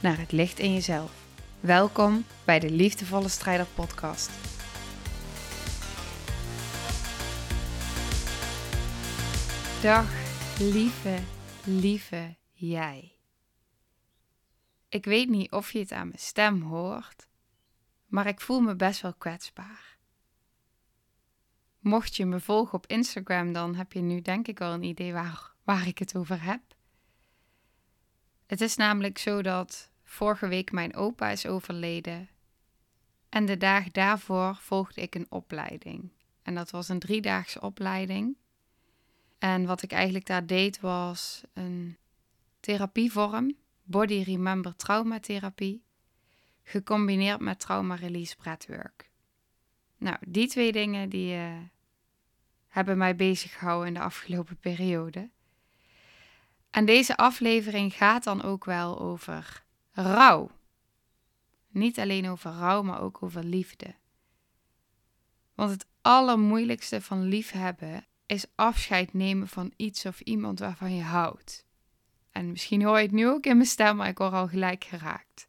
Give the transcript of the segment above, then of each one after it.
naar het licht in jezelf. Welkom bij de Liefdevolle Strijder Podcast. Dag, lieve, lieve jij. Ik weet niet of je het aan mijn stem hoort, maar ik voel me best wel kwetsbaar. Mocht je me volgen op Instagram, dan heb je nu denk ik wel een idee waar, waar ik het over heb. Het is namelijk zo dat vorige week mijn opa is overleden. En de dag daarvoor volgde ik een opleiding. En dat was een driedaagse opleiding. En wat ik eigenlijk daar deed was een therapievorm, Body Remember Traumatherapie, gecombineerd met Trauma Release Breathwork. Nou, die twee dingen die uh, hebben mij bezig gehouden in de afgelopen periode. En deze aflevering gaat dan ook wel over rouw. Niet alleen over rouw, maar ook over liefde. Want het allermoeilijkste van liefhebben is afscheid nemen van iets of iemand waarvan je houdt. En misschien hoor je het nu ook in mijn stem, maar ik word al gelijk geraakt.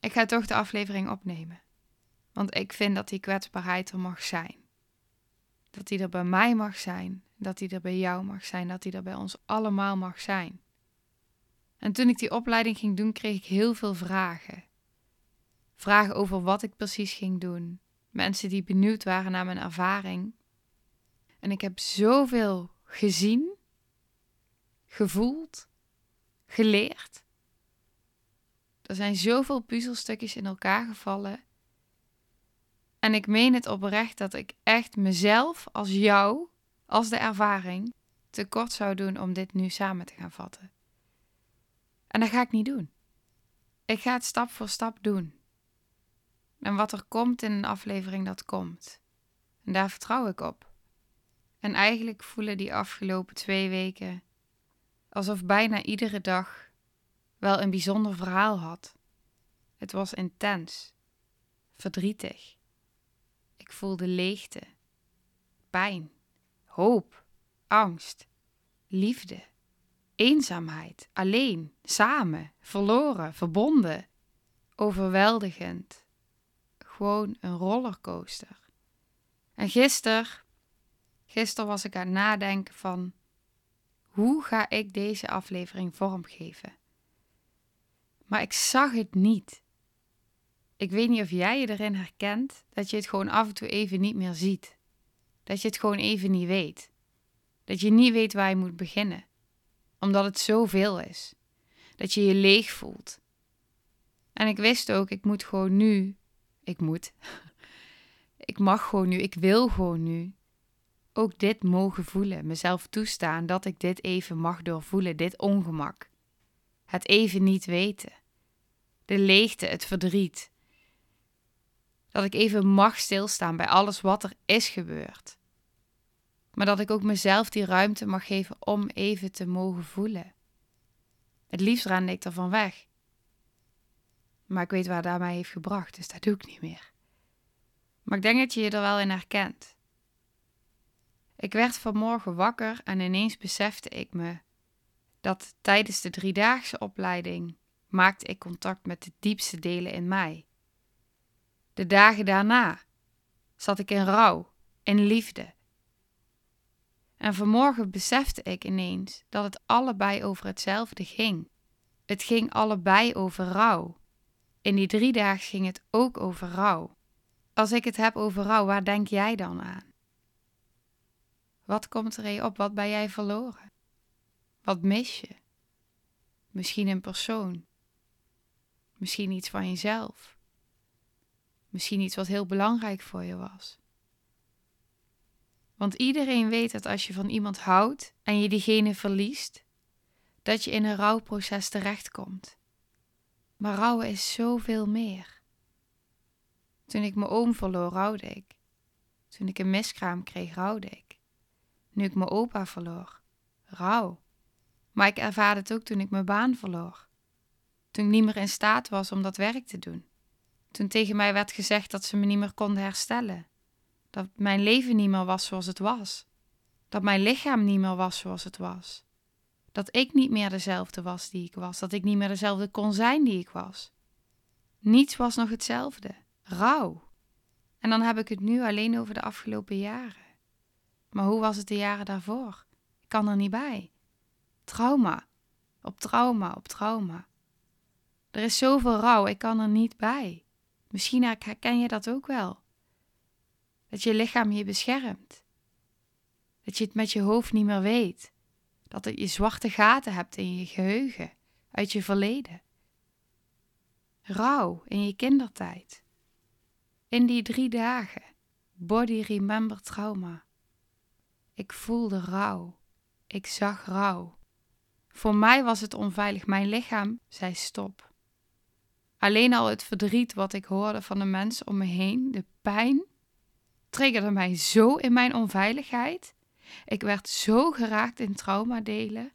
Ik ga toch de aflevering opnemen. Want ik vind dat die kwetsbaarheid er mag zijn. Dat die er bij mij mag zijn, dat die er bij jou mag zijn, dat die er bij ons allemaal mag zijn. En toen ik die opleiding ging doen, kreeg ik heel veel vragen. Vragen over wat ik precies ging doen. Mensen die benieuwd waren naar mijn ervaring. En ik heb zoveel gezien, gevoeld, geleerd. Er zijn zoveel puzzelstukjes in elkaar gevallen en ik meen het oprecht dat ik echt mezelf als jou, als de ervaring, tekort zou doen om dit nu samen te gaan vatten. En dat ga ik niet doen. Ik ga het stap voor stap doen. En wat er komt in een aflevering, dat komt. En daar vertrouw ik op. En eigenlijk voelen die afgelopen twee weken alsof bijna iedere dag wel een bijzonder verhaal had. Het was intens, verdrietig, ik voelde leegte, pijn, hoop, angst, liefde, eenzaamheid, alleen, samen, verloren, verbonden, overweldigend. Gewoon een rollercoaster. En gisteren, gisteren was ik aan het nadenken van hoe ga ik deze aflevering vormgeven? Maar ik zag het niet. Ik weet niet of jij je erin herkent dat je het gewoon af en toe even niet meer ziet. Dat je het gewoon even niet weet. Dat je niet weet waar je moet beginnen. Omdat het zoveel is. Dat je je leeg voelt. En ik wist ook, ik moet gewoon nu. Ik moet. Ik mag gewoon nu. Ik wil gewoon nu. Ook dit mogen voelen. Mezelf toestaan dat ik dit even mag doorvoelen. Dit ongemak. Het even niet weten. De leegte, het verdriet dat ik even mag stilstaan bij alles wat er is gebeurd. Maar dat ik ook mezelf die ruimte mag geven om even te mogen voelen. Het liefst rende ik ervan weg. Maar ik weet waar dat mij heeft gebracht, dus dat doe ik niet meer. Maar ik denk dat je je er wel in herkent. Ik werd vanmorgen wakker en ineens besefte ik me dat tijdens de driedaagse opleiding maakte ik contact met de diepste delen in mij. De dagen daarna zat ik in rouw, in liefde. En vanmorgen besefte ik ineens dat het allebei over hetzelfde ging. Het ging allebei over rouw. In die drie dagen ging het ook over rouw. Als ik het heb over rouw, waar denk jij dan aan? Wat komt er je op? Wat ben jij verloren? Wat mis je? Misschien een persoon. Misschien iets van jezelf. Misschien iets wat heel belangrijk voor je was. Want iedereen weet dat als je van iemand houdt en je diegene verliest, dat je in een rouwproces terechtkomt. Maar rouwen is zoveel meer. Toen ik mijn oom verloor, rouwde ik. Toen ik een miskraam kreeg, rouwde ik. Nu ik mijn opa verloor, rouw. Maar ik ervaarde het ook toen ik mijn baan verloor. Toen ik niet meer in staat was om dat werk te doen. Toen tegen mij werd gezegd dat ze me niet meer konden herstellen. Dat mijn leven niet meer was zoals het was. Dat mijn lichaam niet meer was zoals het was. Dat ik niet meer dezelfde was die ik was. Dat ik niet meer dezelfde kon zijn die ik was. Niets was nog hetzelfde. Rouw. En dan heb ik het nu alleen over de afgelopen jaren. Maar hoe was het de jaren daarvoor? Ik kan er niet bij. Trauma. Op trauma, op trauma. Er is zoveel rouw, ik kan er niet bij. Misschien herken je dat ook wel. Dat je lichaam je beschermt. Dat je het met je hoofd niet meer weet. Dat je zwarte gaten hebt in je geheugen, uit je verleden. Rouw in je kindertijd. In die drie dagen. Body remember trauma. Ik voelde rouw. Ik zag rouw. Voor mij was het onveilig. Mijn lichaam zei stop. Alleen al het verdriet wat ik hoorde van de mensen om me heen, de pijn, triggerde mij zo in mijn onveiligheid. Ik werd zo geraakt in traumadelen.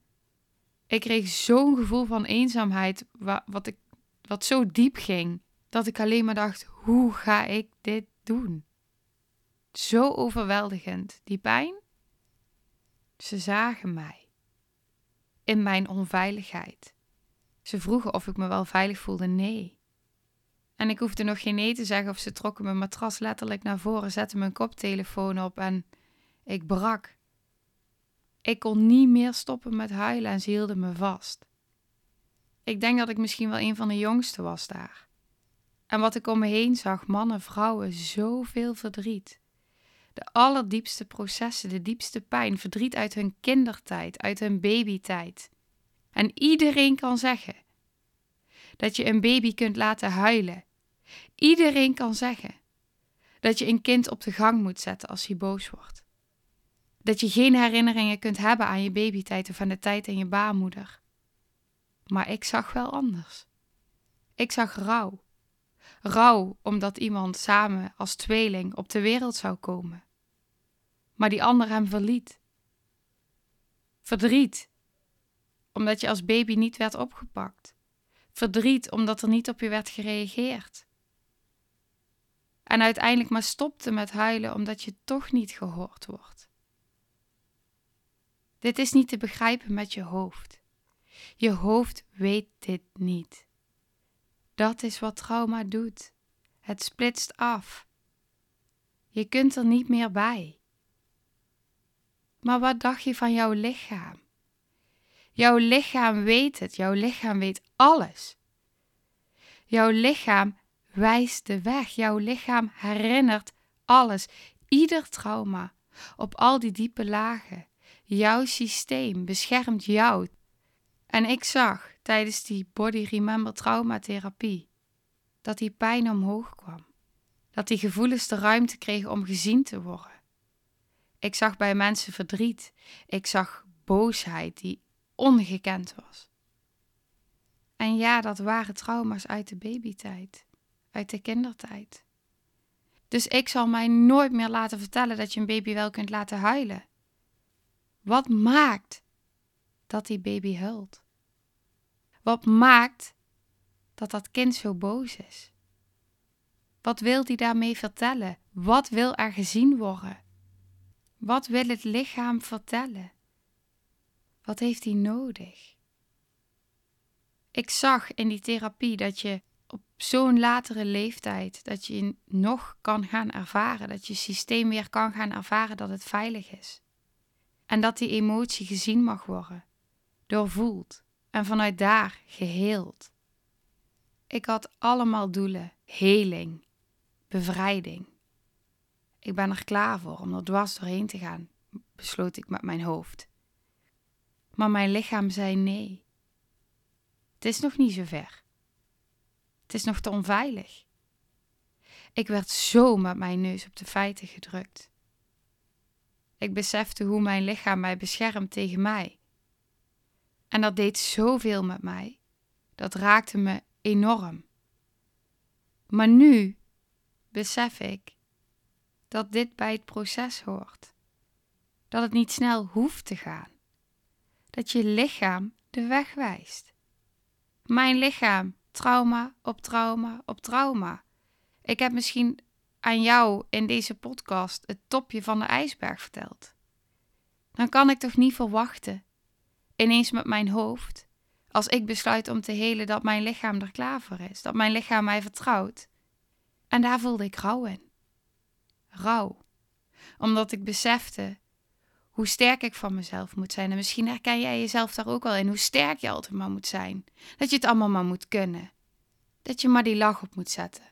Ik kreeg zo'n gevoel van eenzaamheid, wat, ik, wat zo diep ging, dat ik alleen maar dacht: hoe ga ik dit doen? Zo overweldigend. Die pijn. Ze zagen mij. In mijn onveiligheid. Ze vroegen of ik me wel veilig voelde. Nee. En ik hoefde nog geen nee te zeggen of ze trokken mijn matras letterlijk naar voren, zetten mijn koptelefoon op en ik brak. Ik kon niet meer stoppen met huilen en ze hielden me vast. Ik denk dat ik misschien wel een van de jongsten was daar. En wat ik om me heen zag, mannen, vrouwen, zoveel verdriet. De allerdiepste processen, de diepste pijn, verdriet uit hun kindertijd, uit hun babytijd. En iedereen kan zeggen dat je een baby kunt laten huilen. Iedereen kan zeggen dat je een kind op de gang moet zetten als hij boos wordt. Dat je geen herinneringen kunt hebben aan je babytijd of aan de tijd in je baarmoeder. Maar ik zag wel anders. Ik zag rouw. Rouw omdat iemand samen als tweeling op de wereld zou komen. Maar die ander hem verliet. Verdriet omdat je als baby niet werd opgepakt. Verdriet omdat er niet op je werd gereageerd. En uiteindelijk maar stopte met huilen omdat je toch niet gehoord wordt. Dit is niet te begrijpen met je hoofd. Je hoofd weet dit niet. Dat is wat trauma doet. Het splitst af. Je kunt er niet meer bij. Maar wat dacht je van jouw lichaam? Jouw lichaam weet het, jouw lichaam weet alles. Jouw lichaam wijst de weg, jouw lichaam herinnert alles, ieder trauma, op al die diepe lagen. Jouw systeem beschermt jou. En ik zag tijdens die body remember traumatherapie dat die pijn omhoog kwam. Dat die gevoelens de ruimte kregen om gezien te worden. Ik zag bij mensen verdriet. Ik zag boosheid die ongekend was. En ja, dat waren trauma's uit de babytijd, uit de kindertijd. Dus ik zal mij nooit meer laten vertellen dat je een baby wel kunt laten huilen. Wat maakt dat die baby huilt? Wat maakt dat dat kind zo boos is? Wat wil hij daarmee vertellen? Wat wil er gezien worden? Wat wil het lichaam vertellen? Wat heeft hij nodig? Ik zag in die therapie dat je zo'n latere leeftijd dat je nog kan gaan ervaren, dat je systeem weer kan gaan ervaren dat het veilig is. En dat die emotie gezien mag worden, doorvoeld en vanuit daar geheeld. Ik had allemaal doelen: heling, bevrijding. Ik ben er klaar voor om er dwars doorheen te gaan, besloot ik met mijn hoofd. Maar mijn lichaam zei nee. Het is nog niet zo ver. Het is nog te onveilig. Ik werd zo met mijn neus op de feiten gedrukt. Ik besefte hoe mijn lichaam mij beschermt tegen mij. En dat deed zoveel met mij. Dat raakte me enorm. Maar nu besef ik dat dit bij het proces hoort. Dat het niet snel hoeft te gaan. Dat je lichaam de weg wijst. Mijn lichaam, trauma op trauma op trauma. Ik heb misschien aan jou in deze podcast het topje van de ijsberg verteld. Dan kan ik toch niet verwachten, ineens met mijn hoofd, als ik besluit om te helen, dat mijn lichaam er klaar voor is, dat mijn lichaam mij vertrouwt. En daar voelde ik rouw in. Rouw. Omdat ik besefte hoe sterk ik van mezelf moet zijn. En misschien herken jij jezelf daar ook wel in, hoe sterk je altijd maar moet zijn. Dat je het allemaal maar moet kunnen. Dat je maar die lach op moet zetten.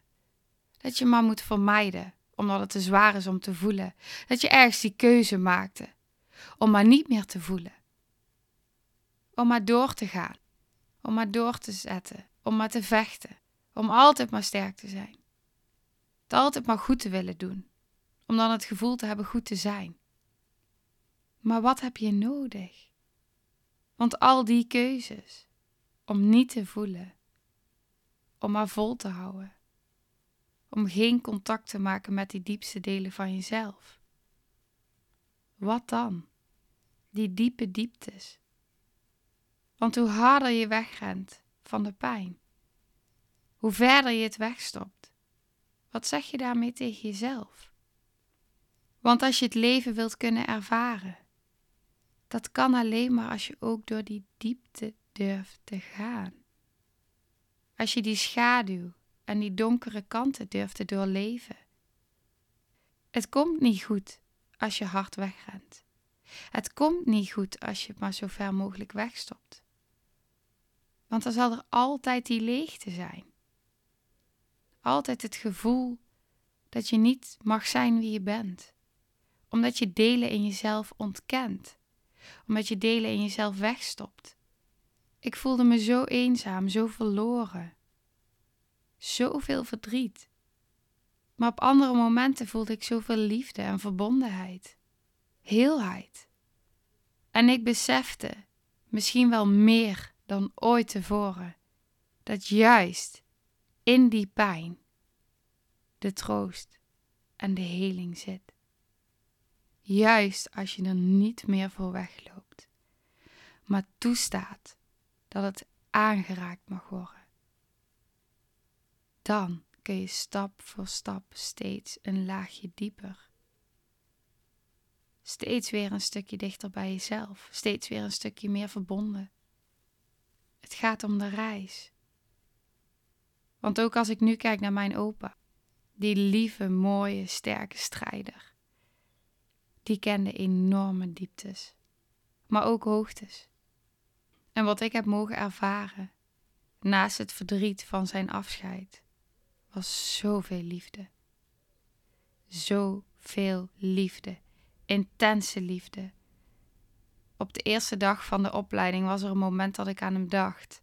Dat je maar moet vermijden, omdat het te zwaar is om te voelen. Dat je ergens die keuze maakte, om maar niet meer te voelen. Om maar door te gaan, om maar door te zetten, om maar te vechten, om altijd maar sterk te zijn. Het altijd maar goed te willen doen, om dan het gevoel te hebben goed te zijn. Maar wat heb je nodig? Want al die keuzes, om niet te voelen, om maar vol te houden, om geen contact te maken met die diepste delen van jezelf. Wat dan? Die diepe dieptes. Want hoe harder je wegrent van de pijn, hoe verder je het wegstopt, wat zeg je daarmee tegen jezelf? Want als je het leven wilt kunnen ervaren, dat kan alleen maar als je ook door die diepte durft te gaan. Als je die schaduw en die donkere kanten durft te doorleven. Het komt niet goed als je hard wegrent. Het komt niet goed als je het maar zo ver mogelijk wegstopt. Want dan zal er altijd die leegte zijn. Altijd het gevoel dat je niet mag zijn wie je bent. Omdat je delen in jezelf ontkent. Omdat je delen in jezelf wegstopt. Ik voelde me zo eenzaam, zo verloren zoveel verdriet. Maar op andere momenten voelde ik zoveel liefde en verbondenheid, heelheid. En ik besefte, misschien wel meer dan ooit tevoren, dat juist in die pijn de troost en de heling zit. Juist als je er niet meer voor wegloopt, maar toestaat dat het aangeraakt mag worden dan kun je stap voor stap steeds een laagje dieper. Steeds weer een stukje dichter bij jezelf, steeds weer een stukje meer verbonden. Het gaat om de reis. Want ook als ik nu kijk naar mijn opa, die lieve, mooie, sterke strijder, die kende enorme dieptes, maar ook hoogtes. En wat ik heb mogen ervaren, naast het verdriet van zijn afscheid, was zoveel liefde. Zoveel liefde. Intense liefde. Op de eerste dag van de opleiding was er een moment dat ik aan hem dacht.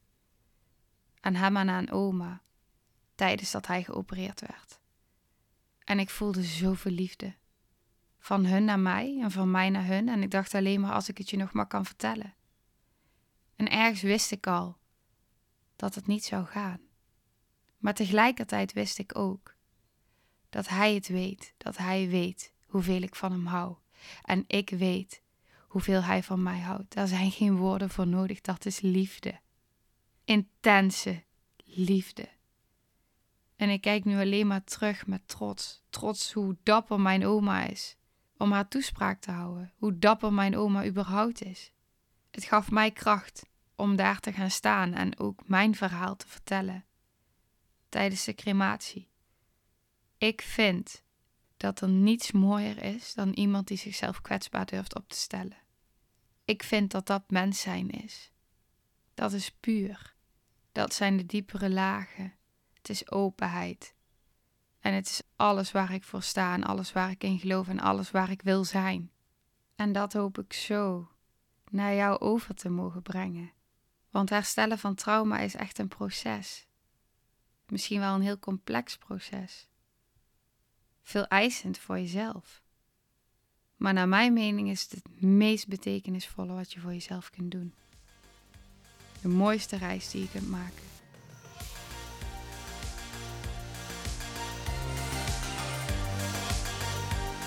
Aan hem en aan oma. Tijdens dat hij geopereerd werd. En ik voelde zoveel liefde. Van hun naar mij en van mij naar hun. En ik dacht alleen maar als ik het je nog maar kan vertellen. En ergens wist ik al dat het niet zou gaan. Maar tegelijkertijd wist ik ook dat hij het weet, dat hij weet hoeveel ik van hem hou. En ik weet hoeveel hij van mij houdt. Daar zijn geen woorden voor nodig, dat is liefde. Intense liefde. En ik kijk nu alleen maar terug met trots. Trots hoe dapper mijn oma is om haar toespraak te houden. Hoe dapper mijn oma überhaupt is. Het gaf mij kracht om daar te gaan staan en ook mijn verhaal te vertellen tijdens de crematie. Ik vind dat er niets mooier is dan iemand die zichzelf kwetsbaar durft op te stellen. Ik vind dat dat mens zijn is. Dat is puur. Dat zijn de diepere lagen. Het is openheid. En het is alles waar ik voor sta en alles waar ik in geloof en alles waar ik wil zijn. En dat hoop ik zo naar jou over te mogen brengen. Want herstellen van trauma is echt een proces. Misschien wel een heel complex proces. Veel eisend voor jezelf. Maar naar mijn mening is het het meest betekenisvolle wat je voor jezelf kunt doen. De mooiste reis die je kunt maken.